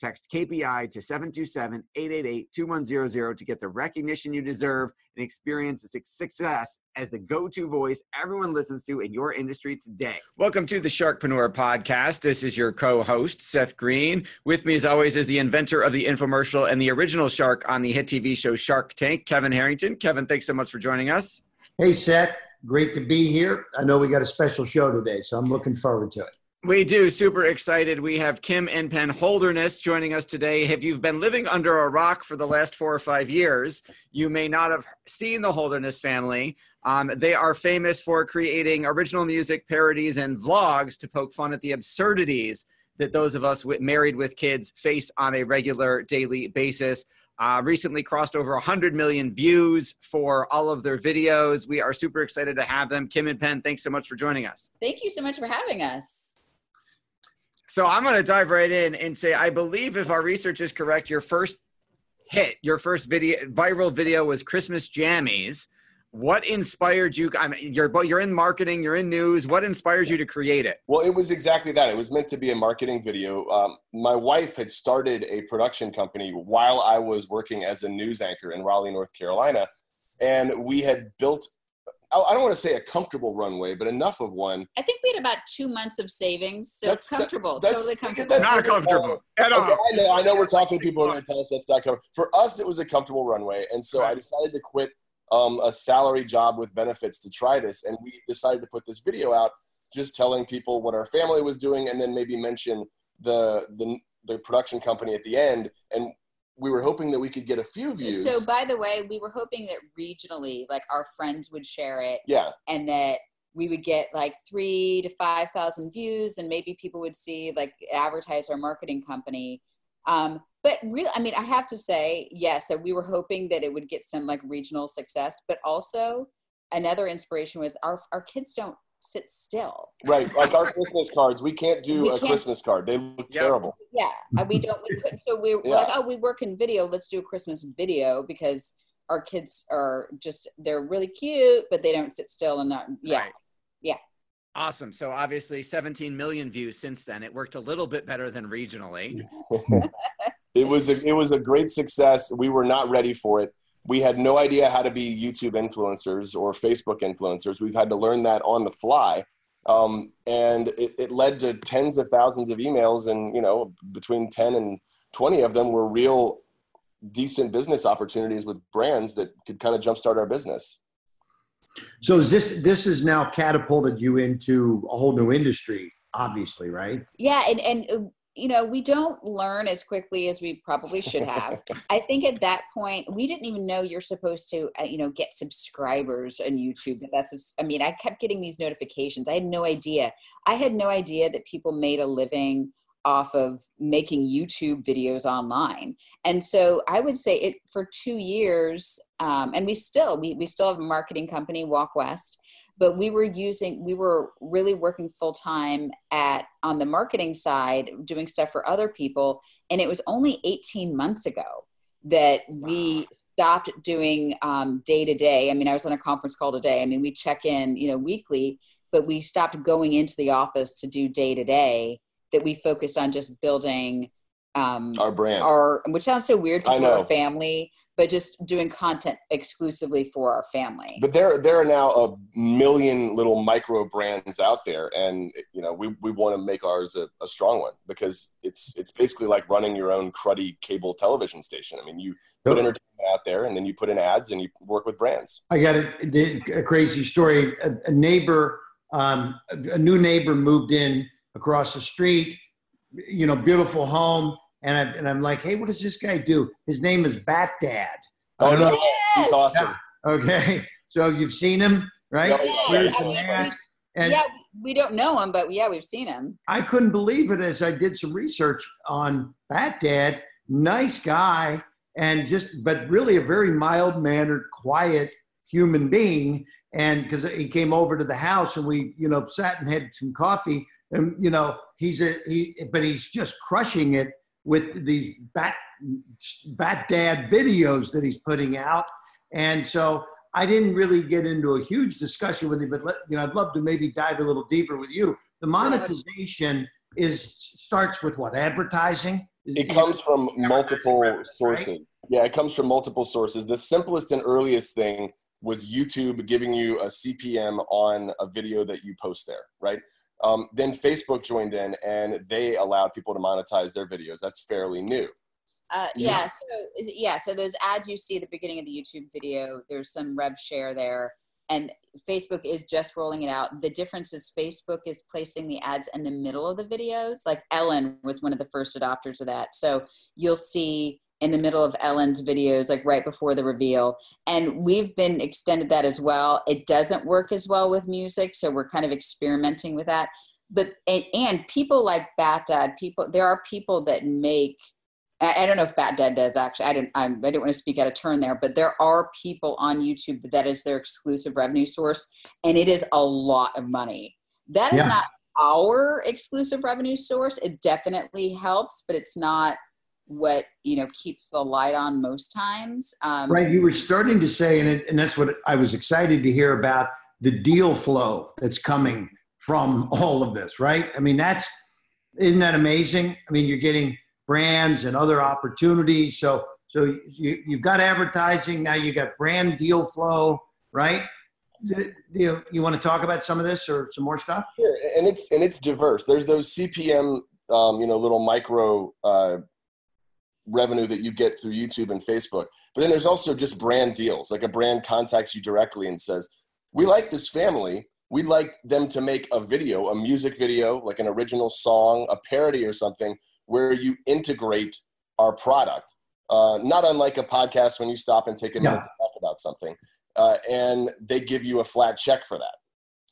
Text KPI to 727 888 2100 to get the recognition you deserve and experience the success as the go to voice everyone listens to in your industry today. Welcome to the Sharkpreneur Podcast. This is your co host, Seth Green. With me, as always, is the inventor of the infomercial and the original shark on the hit TV show Shark Tank, Kevin Harrington. Kevin, thanks so much for joining us. Hey, Seth. Great to be here. I know we got a special show today, so I'm looking forward to it. We do. Super excited. We have Kim and Penn Holderness joining us today. If you've been living under a rock for the last four or five years, you may not have seen the Holderness family. Um, they are famous for creating original music, parodies, and vlogs to poke fun at the absurdities that those of us with, married with kids face on a regular daily basis. Uh, recently crossed over 100 million views for all of their videos. We are super excited to have them. Kim and Penn, thanks so much for joining us. Thank you so much for having us. So I'm going to dive right in and say, I believe if our research is correct, your first hit, your first video, viral video was Christmas Jammies. What inspired you? I mean, you're you're in marketing, you're in news. What inspired you to create it? Well, it was exactly that. It was meant to be a marketing video. Um, my wife had started a production company while I was working as a news anchor in Raleigh, North Carolina, and we had built I don't want to say a comfortable runway, but enough of one. I think we had about two months of savings, so that's, comfortable, that, that's, totally comfortable. That's not comfortable at all. Okay, I know, I know. We're talking. People are going to tell us that's not comfortable. For us, it was a comfortable runway, and so right. I decided to quit um, a salary job with benefits to try this, and we decided to put this video out, just telling people what our family was doing, and then maybe mention the the the production company at the end, and we were hoping that we could get a few views. So, by the way, we were hoping that regionally, like our friends would share it. Yeah. And that we would get like three to 5,000 views, and maybe people would see, like, advertise our marketing company. Um, but really, I mean, I have to say, yes, so we were hoping that it would get some like regional success, but also another inspiration was our, our kids don't sit still. Right, like our Christmas cards, we can't do we a can't, Christmas card. They look yeah. terrible. Yeah, we don't. We couldn't. So we are yeah. like, oh, we work in video. Let's do a Christmas video because our kids are just they're really cute, but they don't sit still and not. Yeah, right. yeah. Awesome. So obviously, 17 million views since then. It worked a little bit better than regionally. it was a, it was a great success. We were not ready for it we had no idea how to be YouTube influencers or Facebook influencers. We've had to learn that on the fly. Um, and it, it, led to tens of thousands of emails and, you know, between 10 and 20 of them were real decent business opportunities with brands that could kind of jumpstart our business. So is this, this has now catapulted you into a whole new industry, obviously, right? Yeah. And, and you know, we don't learn as quickly as we probably should have. I think at that point, we didn't even know you're supposed to, uh, you know, get subscribers on YouTube. That's, just, I mean, I kept getting these notifications. I had no idea. I had no idea that people made a living off of making YouTube videos online. And so I would say it for two years, um, and we still, we, we still have a marketing company, Walk West but we were using we were really working full time at on the marketing side doing stuff for other people and it was only 18 months ago that we stopped doing day to day. I mean i was on a conference call today. I mean we check in you know weekly but we stopped going into the office to do day to day that we focused on just building um, our brand. our which sounds so weird because we're a family but just doing content exclusively for our family. But there, there are now a million little micro brands out there, and you know, we, we want to make ours a, a strong one because it's it's basically like running your own cruddy cable television station. I mean, you put entertainment out there, and then you put in ads, and you work with brands. I got a, a crazy story. A, a neighbor, um, a, a new neighbor, moved in across the street. You know, beautiful home and, I, and I'm like, hey, what does this guy do? His name is Bat Dad. Oh, no, yes. he's awesome. Yeah. Okay, so you've seen him, right? Yeah, the mask? And yeah, we don't know him, but yeah, we've seen him. I couldn't believe it as I did some research on Bat Dad. Nice guy, and just, but really a very mild mannered, quiet human being. And because he came over to the house and we, you know, sat and had some coffee, and you know, he's a he, but he's just crushing it with these bat bat dad videos that he's putting out. And so i didn't really get into a huge discussion with him but let, you know i'd love to maybe dive a little deeper with you. The monetization is starts with what advertising? It comes from multiple sources. Right? yeah it comes from multiple sources. The simplest and earliest thing was youtube giving you a cpm on a video that you post there right um, then Facebook joined in and they allowed people to monetize their videos. That's fairly new. Uh, yeah. So yeah. So those ads you see at the beginning of the YouTube video, there's some rev share there, and Facebook is just rolling it out. The difference is Facebook is placing the ads in the middle of the videos. Like Ellen was one of the first adopters of that. So you'll see in the middle of Ellen's videos, like right before the reveal. And we've been extended that as well. It doesn't work as well with music, so we're kind of experimenting with that. But and, and people like Bat Dad, people there are people that make. I, I don't know if Bat Dad does actually. I didn't. I'm, I didn't want to speak out of turn there, but there are people on YouTube that, that is their exclusive revenue source, and it is a lot of money. That is yeah. not our exclusive revenue source. It definitely helps, but it's not what you know keeps the light on most times. Um, right. You were starting to say, and it, and that's what I was excited to hear about the deal flow that's coming from all of this. Right. I mean, that's isn't that amazing? I mean, you're getting brands and other opportunities. So so you you've got advertising now. You got brand deal flow. Right. You, you want to talk about some of this or some more stuff? Sure, and it's and it's diverse. There's those CPM, um, you know, little micro uh, revenue that you get through YouTube and Facebook. But then there's also just brand deals. Like a brand contacts you directly and says, "We like this family. We'd like them to make a video, a music video, like an original song, a parody or something, where you integrate our product. Uh, not unlike a podcast when you stop and take a minute yeah. to talk about something, uh, and they give you a flat check for that.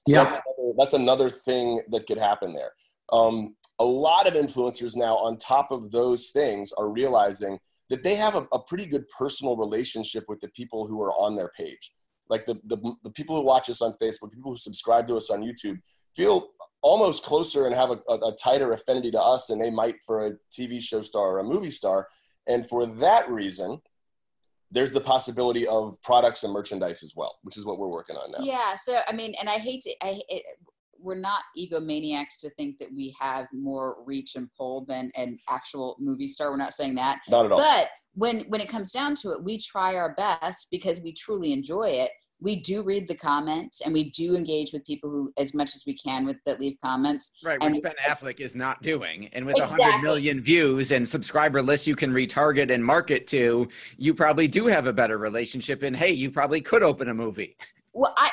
So yeah. that's another, that's another thing that could happen there. Um, a lot of influencers now on top of those things are realizing that they have a, a, pretty good personal relationship with the people who are on their page like the, the, the people who watch us on facebook people who subscribe to us on youtube feel almost closer and have a, a, a tighter affinity to us than they might for a tv show star or a movie star and for that reason there's the possibility of products and merchandise as well, which is what we're working on now. Yeah. So, I mean, and I hate to, I, we're not egomaniacs to think that we have more reach and pull than an actual movie star. We're not saying that. Not at all. But when when it comes down to it, we try our best because we truly enjoy it. We do read the comments and we do engage with people who as much as we can with that leave comments. Right, which Ben Affleck is not doing. And with exactly. 100 million views and subscriber lists you can retarget and market to, you probably do have a better relationship. And hey, you probably could open a movie. Well, I,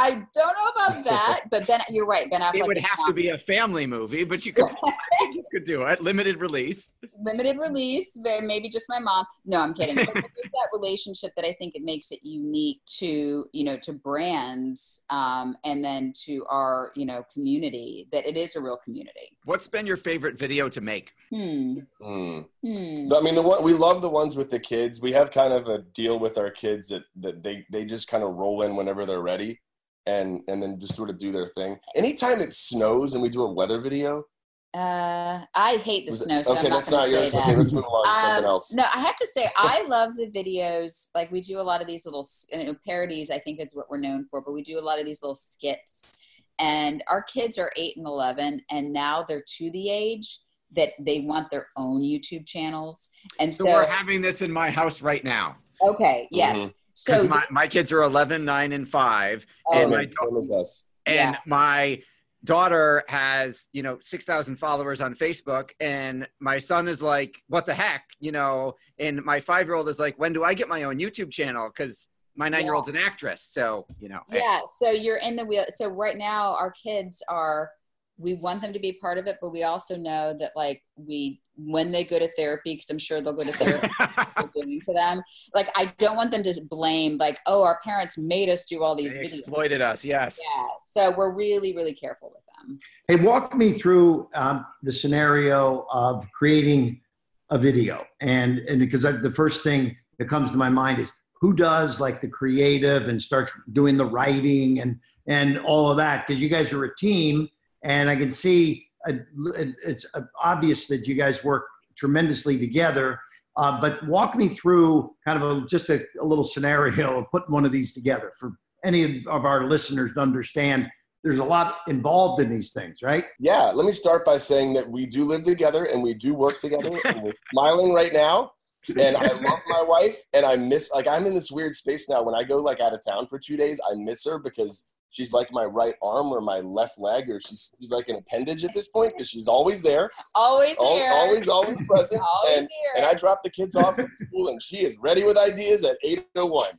I, I don't know about that, but Ben, you're right. Ben Affleck. It would have not. to be a family movie, but you could, you could do it. Limited release. Limited release. Maybe just my mom. No, I'm kidding. But there's that relationship that I think it makes it unique to you know to brands, um, and then to our you know community. That it is a real community. What's been your favorite video to make? Hmm. Hmm. hmm. I mean, the one we love the ones with the kids. We have kind of a deal with our kids that that they they just kind of roll in whenever whenever they're ready and and then just sort of do their thing. Anytime it snows and we do a weather video. Uh, I hate the snow. So okay, not that's not yours. That. Okay, let's move on to something um, else. No, I have to say I love the videos. Like we do a lot of these little you know, parodies. I think is what we're known for, but we do a lot of these little skits. And our kids are eight and eleven, and now they're to the age that they want their own YouTube channels. And so, so we're having this in my house right now. Okay. Yes. Mhm. Because So my, my kids are 11, 9, and 5. Oh, and my, us. and Yeah. my daughter has, you know, 6,000 followers on Facebook. And my son is like, what the heck? You know, and my five year old is like, when do I get my own YouTube channel? Because my nine year old's an actress. So, you know. yeah. So you're in the wheel. So right now, our kids are. We want them to be part of it, but we also know that like we when they go to therapy, because I'm sure they'll go to therapy. we're doing to them. Like I don't want them to blame like, oh, our parents made us do all these They videos. exploited us. Yes. Yeah. So we're really, really careful with them. Hey, walk me through um, the scenario of creating a video, and and because I, the first thing that comes to my mind is who does like the creative and starts doing the writing and and all of that because you guys are a team, and I can see it's uh, obvious that you guys work tremendously together. Uh, but walk me through kind of a, just a, a little scenario of putting one of these together for any of our listeners to understand there's a lot involved in these things, right? Yeah, let me start by saying that we do live together and we do work together. and we're smiling right now. And I love my wife and I miss like I'm in this weird space now. When I go like out of town for two days, I miss her because she's like my right arm or my left leg, or she's she's like an appendage at this point because she's always there. Always al- here. always, always present. Always and, here. and I drop the kids off at school and she is ready with ideas at 801.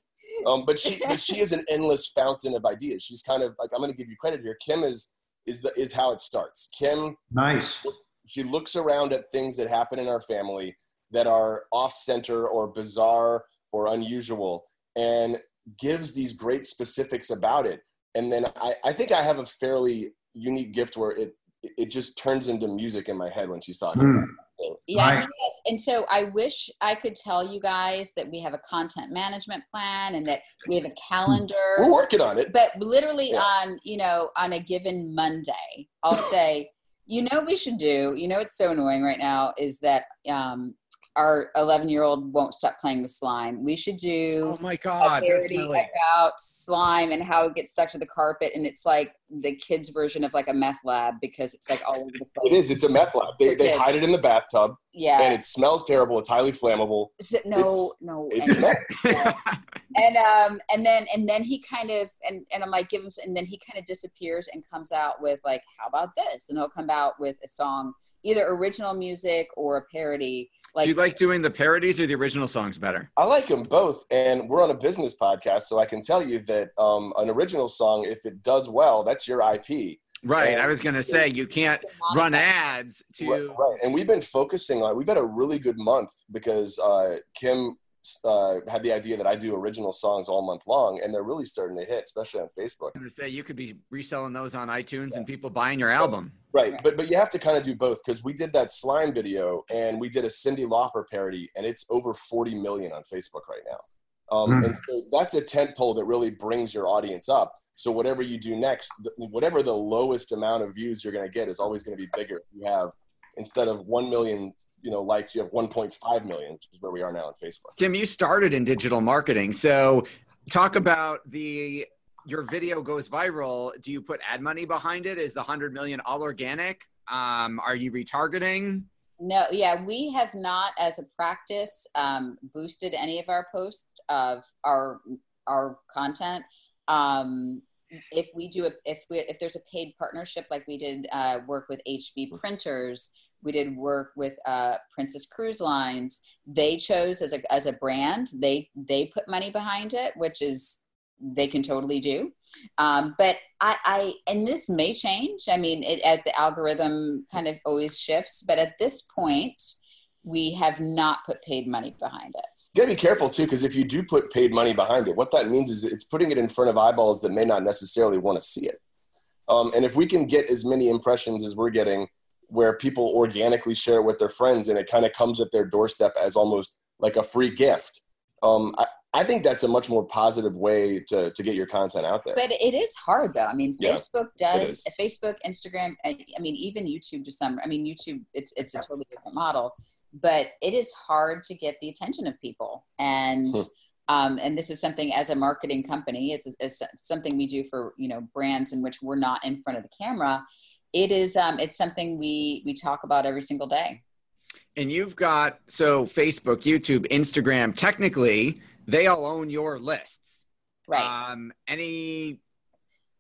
Um, but she but she is an endless fountain of ideas. She's kind of like I'm gonna give you credit here. Kim is is the is how it starts. Kim Nice. she looks around at things that happen in our family that are off center or bizarre or unusual and gives these great specifics about it and then I, I think i have a fairly unique gift where it it just turns into music in my head when she's talking Hmm. about. Yeah, Right. and so I wish I could tell you guys that we have a content management plan and that we have a calendar. we're working on it But literally Yeah. on, you know, on a given Monday, I'll say, you know, what we should do. You know, it's so annoying right now is that um, our 11 year old won't stop playing with slime. We should do Oh my a God. parody definitely. about slime and how it gets stuck to the carpet, and it's like the kids' version of like a meth lab because it's like all over the place. it is it's a meth lab they, they hide it in the bathtub Yeah. and it smells terrible it's highly flammable So- no, it's- no. it's and, meth. and um and then and then he kind of and and I'm like give him and then he kind of disappears and comes out with like how about this and he'll come out with a song either original music or a parody like Do you like doing the parodies or the original songs better? I like them both, and we're on a business podcast, so I can tell you that um, an original song, if it does well, that's your IP. Right. And- I was going to say you can't run ads to. Right, right. And we've been focusing on. We've had a really good month because uh, Kim uh, had the idea that I do original songs all month long, and they're really starting to hit, especially on Facebook. I'm going to say you could be reselling those on iTunes and people buying your album. Right, Right. but but you have to kind of do both because we did that slime video and we did a Cyndi Lauper parody, and it's over 40 million on Facebook right now. Um, Hmm. And so that's a tent pole that really brings your audience up. So whatever you do next, whatever the lowest amount of views you're going to get is always going to be bigger. You have instead of 1 million, you know, likes, you have 1.5 million, which is where we are now on Facebook. Kim, you started in digital marketing. So talk about the your video goes viral. Do you put ad money behind it? Is the 100 million all organic? Um, are you retargeting? no yeah we have not as a practice um boosted any of our posts of our our content um if we do a, if we if there's a paid partnership like we did uh, work with HP printers we did work with uh, princess cruise lines. They chose as a as a brand they they put money behind it which is they can totally do. Um, but I, I and this may change. I mean it as the algorithm kind of always shifts but at this point we have not put paid money behind it. You got to be careful too, because if you do put paid money behind it, what that means is it's putting it in front of eyeballs that may not necessarily want to see it. Um, and if we can get as many impressions as we're getting, where people organically share it with their friends and it kind of comes at their doorstep as almost like a free gift, um, I, I think that's a much more positive way to, to get your content out there. but it is hard though. I mean Yeah, facebook does facebook instagram I, I mean even youtube to some i mean youtube it's it's a totally different model but it is hard to get the attention of people. And Hmm. um, and this is something as a marketing company it's, it's something we do for you know brands in which we're not in front of the camera it is um, it's something we we talk about every single day And you've got so Facebook, YouTube, Instagram. Technically, they all own your lists. Right. Um, any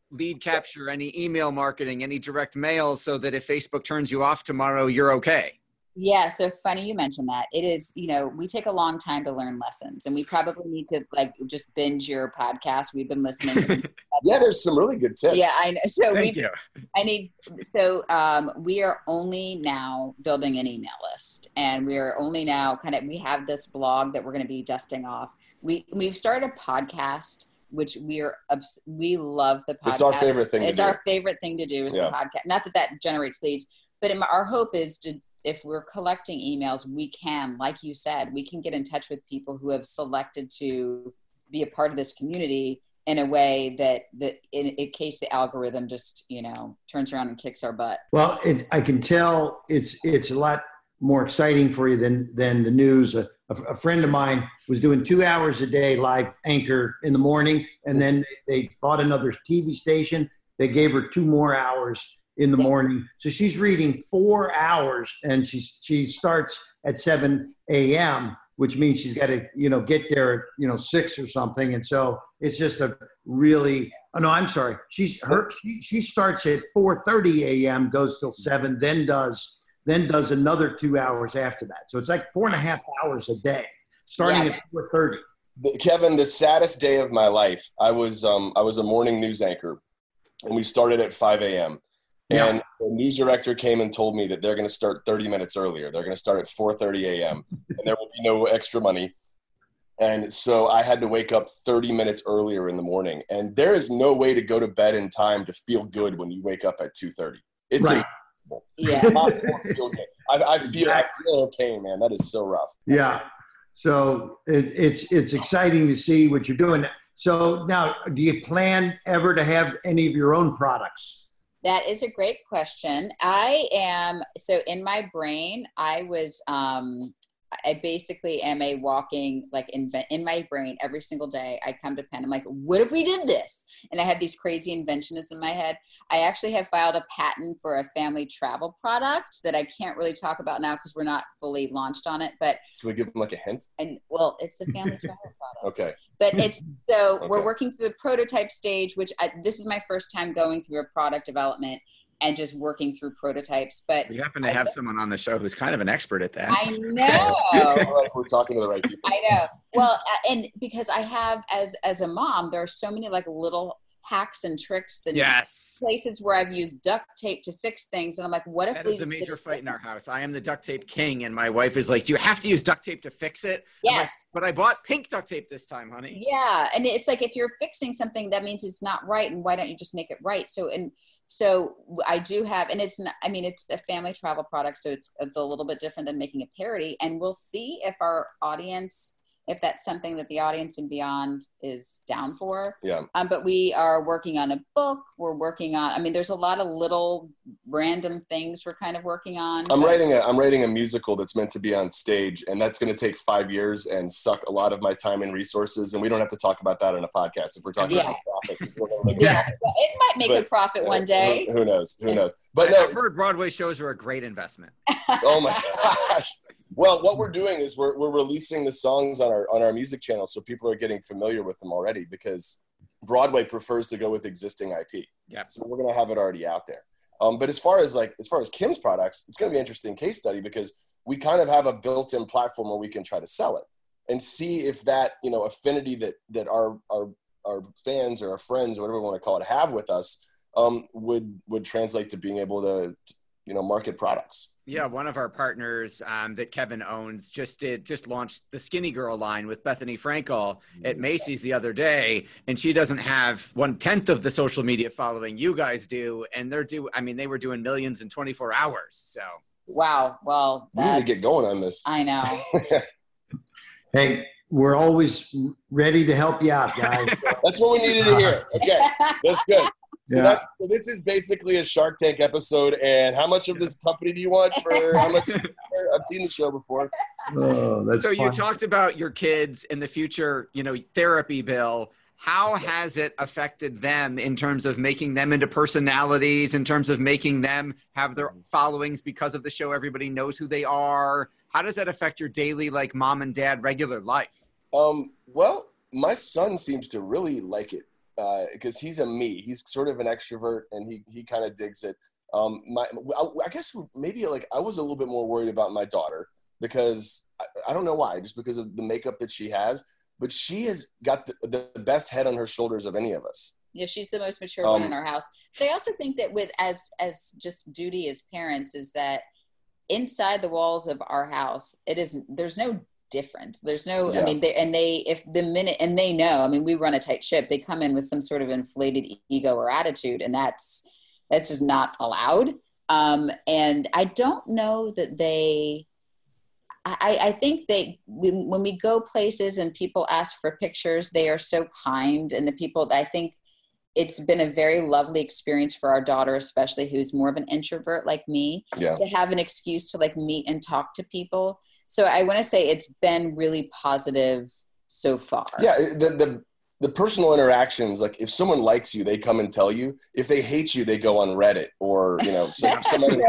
lead capture, any email marketing, any direct mail, so that if Facebook turns you off tomorrow, you're okay. Yeah, so funny you mentioned that. It is, you know, we take a long time to learn lessons, and we probably need to like just binge your podcast. We've been listening. yeah, there's some really good tips. Yeah, I know. So Thank we, you. I need. So um, we are only now building an email list, and we are only now kind of. We have this blog that we're going to be dusting off. We we've started a podcast which we are obs- we love the podcast. It's our favorite thing to It's do. our favorite thing to do is Yeah. the podcast. Not that that generates leads, but in- our hope is to if we're collecting emails, we can, like you said, we can get in touch with people who have selected to be a part of this community in a way that that in, in case the algorithm just you know turns around and kicks our butt. Well, it, I can tell it's it's a lot more exciting for you than than the news. A, a, a friend of mine was doing two hours a day live anchor in the morning, and then they bought another TV station. They gave her two more hours in the Yeah. morning, so she's reading four hours, and she's she starts at seven a.m., which means she's got to you know get there at you know six or something, and so it's just a really. Oh no, I'm sorry. She's her. She, she starts at 4:30 a.m. goes till seven, then does then does another two hours after that. So it's like four and a half hours a day, starting Yeah. at 4:30. Kevin, the saddest day of my life. I was um, I was a morning news anchor, and we started at 5 a.m. Yeah. And the news director came and told me that they're going to start 30 minutes earlier. They're going to start at 4:30 a.m. and there will be no extra money. And so I had to wake up 30 minutes earlier in the morning. And there is no way to go to bed in time to feel good when you wake up at 2:30. It's Right. impossible. Yeah. impossible feel good. I, I feel I feel her pain, man. That is so rough. Yeah. So it, it's it's exciting to see what you're doing. So now, do you plan ever to have any of your own products? That is a great question. I am so in my brain, I was um I basically am a walking like invent in my brain every single day. I come to Penn. I'm like, what if we did this? And I have these crazy inventions in my head. I actually have filed a patent for a family travel product that I can't really talk about now because we're not fully launched on it. But Should we give them like a hint? and well, it's a family travel product Okay. but it's so we're working through the prototype stage which I, this is my first time going through a product development and just working through prototypes but We happen to have someone on the show who's kind of an expert at that. i know I like we're talking to the right people. i know well uh, and because i have as as a mom there are so many like little hacks and tricks that yes. places where i've used duct tape to fix things and i'm like what if That we is a major fight in our house. I am the duct tape king, and my wife is like, "Do you have to use duct tape to fix it?" I'm like, yes but I bought pink duct tape this time, honey. Yeah, and it's like if you're fixing something, that means it's not right, and why don't you just make it right? So and so I do have, and it's not. I mean, it's a family travel product, so it's it's a little bit different than making a parody, and we'll see if our audience, if that's something that the audience and beyond is down for. Yeah. Um, but we are working on a book. We're working on. I mean, there's a lot of little random things we're kind of working on. I'm writing a I'm writing a musical that's meant to be on stage, and that's going to take five years and suck a lot of my time and resources. And we don't have to talk about that on a podcast if we're talking Yeah. about profit. people are gonna look Yeah, it. might make a profit one day. Who, who knows? Who knows? But no, I've heard Broadway shows are a great investment. oh my gosh. Well, what we're doing is we're, we're releasing the songs on our on our music channel, so people are getting familiar with them already because Broadway prefers to go with existing IP. Yep. So we're gonna have it already out there. Um, but as far as like as far as Kim's products, it's gonna be an interesting case study because we kind of have a built-in platform where we can try to sell it and see if that you know affinity that that our our our fans or our friends or whatever we want to call it have with us um, would would translate to being able to you know market products. Yeah, one of our partners um, that Kevin owns just did just launched the Skinny Girl line with Bethenny Frankel at Macy's the other day, and she doesn't have one tenth of the social media following you guys do, and they're do. I mean, they were doing millions in 24 hours. So Wow. Well, We need to get going on this. I know. Hey, we're always ready to help you out, guys. That's what we needed to hear. Okay, that's good. So Yeah. that's so this is basically a Shark Tank episode. And how much of this company do you want for how much? I've seen the show before. oh, that's so you talked about your kids in the future, you know, therapy bill. How has it affected them in terms of making them into personalities, in terms of making them have their followings because of the show? Everybody knows who they are. How does that affect your daily, like mom and dad, regular life? Um, well, my son seems to really like it because uh, he's a me. He's sort of an extrovert, and he he kind of digs it. Um, my I, I, guess maybe like I was a little bit more worried about my daughter because I, I, don't know why, just because of the makeup that she has. But she has got the, the best head on her shoulders of any of us. Yeah, she's the most mature um, one in our house. But I also think that with as as just duty as parents is that inside the walls of our house, it is there's no difference. There's no, yeah. I mean, they, and they, if the minute, and they know, I mean, we run a tight ship, they come in with some sort of inflated ego or attitude, and that's, that's just not allowed. Um, and I don't know that they, I, I think they, when, when we go places and people ask for pictures, they are so kind. And the people, I think it's been a very lovely experience for our daughter especially who's more of an introvert like me yeah. to have an excuse to like meet and talk to people so I want to say it's been really positive so far. Yeah, the, the the personal interactions, like if someone likes you, they come and tell you. If they hate you, they go on Reddit or you know some, some other.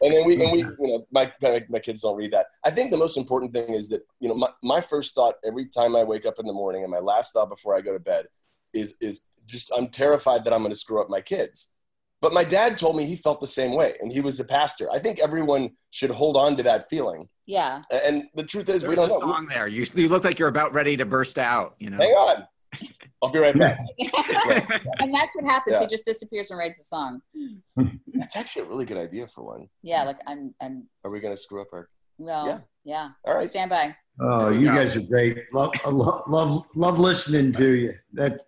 and then we and we you know my my kids don't read that. I think the most important thing is that you know my, my first thought every time I wake up in the morning and my last thought before I go to bed is is just I'm terrified that I'm going to screw up my kids. But my dad told me he felt the same way, and he was a pastor. I think everyone should hold on to that feeling. Yeah. And the truth is, There's we don't know. Song there, you you look like you're about ready to burst out. You know. Hang on. I'll be right back. and that's what happens. Yeah. He just disappears and writes a song. That's actually a really good idea for one. Yeah, like I'm. I'm. Are we gonna screw up our? Well, yeah. yeah. All right. Stand by. Oh, you guys are great. Love, love, love, love listening to you. That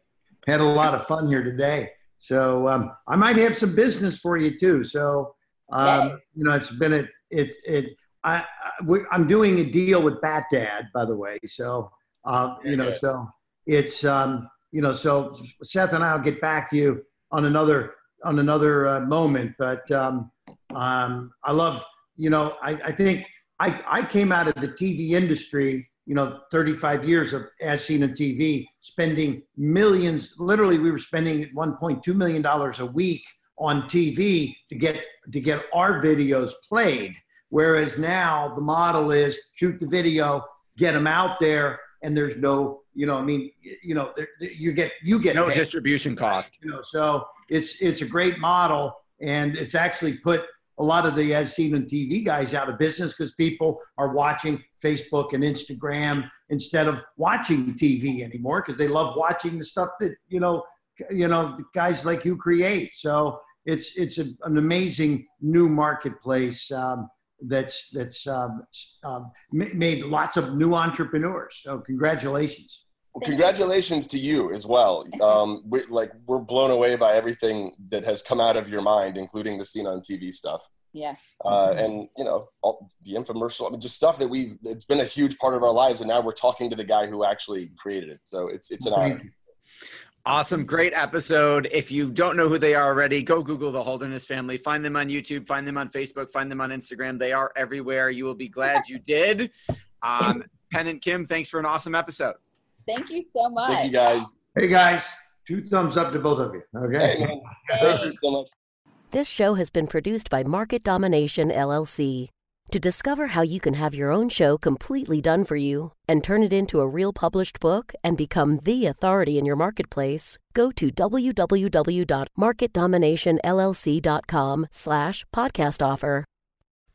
had a lot of fun here today. So um, I might have some business for you too. So um, you know, it's been a it's it. I, I am doing a deal with Bat Dad, by the way. So uh, you know, so it's um, you know, so Seth and I'll get back to you on another on another uh, moment. But um, um, I love you know, I, I think I I came out of the TV industry you know 35 years of as seen on TV, spending millions. Literally, we were spending 1.2 million dollars a week on TV to get to get our videos played. Whereas now the model is shoot the video, get them out there, and there's no, you know, I mean, you know, you get you get no paid, distribution cost. You know, so it's it's a great model, and it's actually put a lot of the as seen on TV guys out of business because people are watching Facebook and Instagram instead of watching TV anymore because they love watching the stuff that you know you know guys like you create. So it's it's a, an amazing new marketplace um, that's that's um, um, made lots of new entrepreneurs. So congratulations. Well, congratulations to you as well. Um, we, like we're blown away by everything that has come out of your mind, including the scene on TV stuff. Yeah. Uh, and you know all, the infomercial. I mean, just stuff that we've. It's been a huge part of our lives, and now we're talking to the guy who actually created it. So it's it's an honor. Awesome, great episode. If you don't know who they are already, go Google the Holderness family. Find them on YouTube, find them on Facebook, find them on Instagram. They are everywhere. You will be glad you did. Um, Penn and Kim, thanks for an awesome episode. Thank you so much. Thank you guys. Hey guys, two thumbs up to both of you. Okay. Hey, Thank you so much. This show has been produced by Market Domination LLC. To discover how you can have your own show completely done for you and turn it into a real published book and become the authority in your marketplace, go to www.marketdominationllc.com slash podcast offer.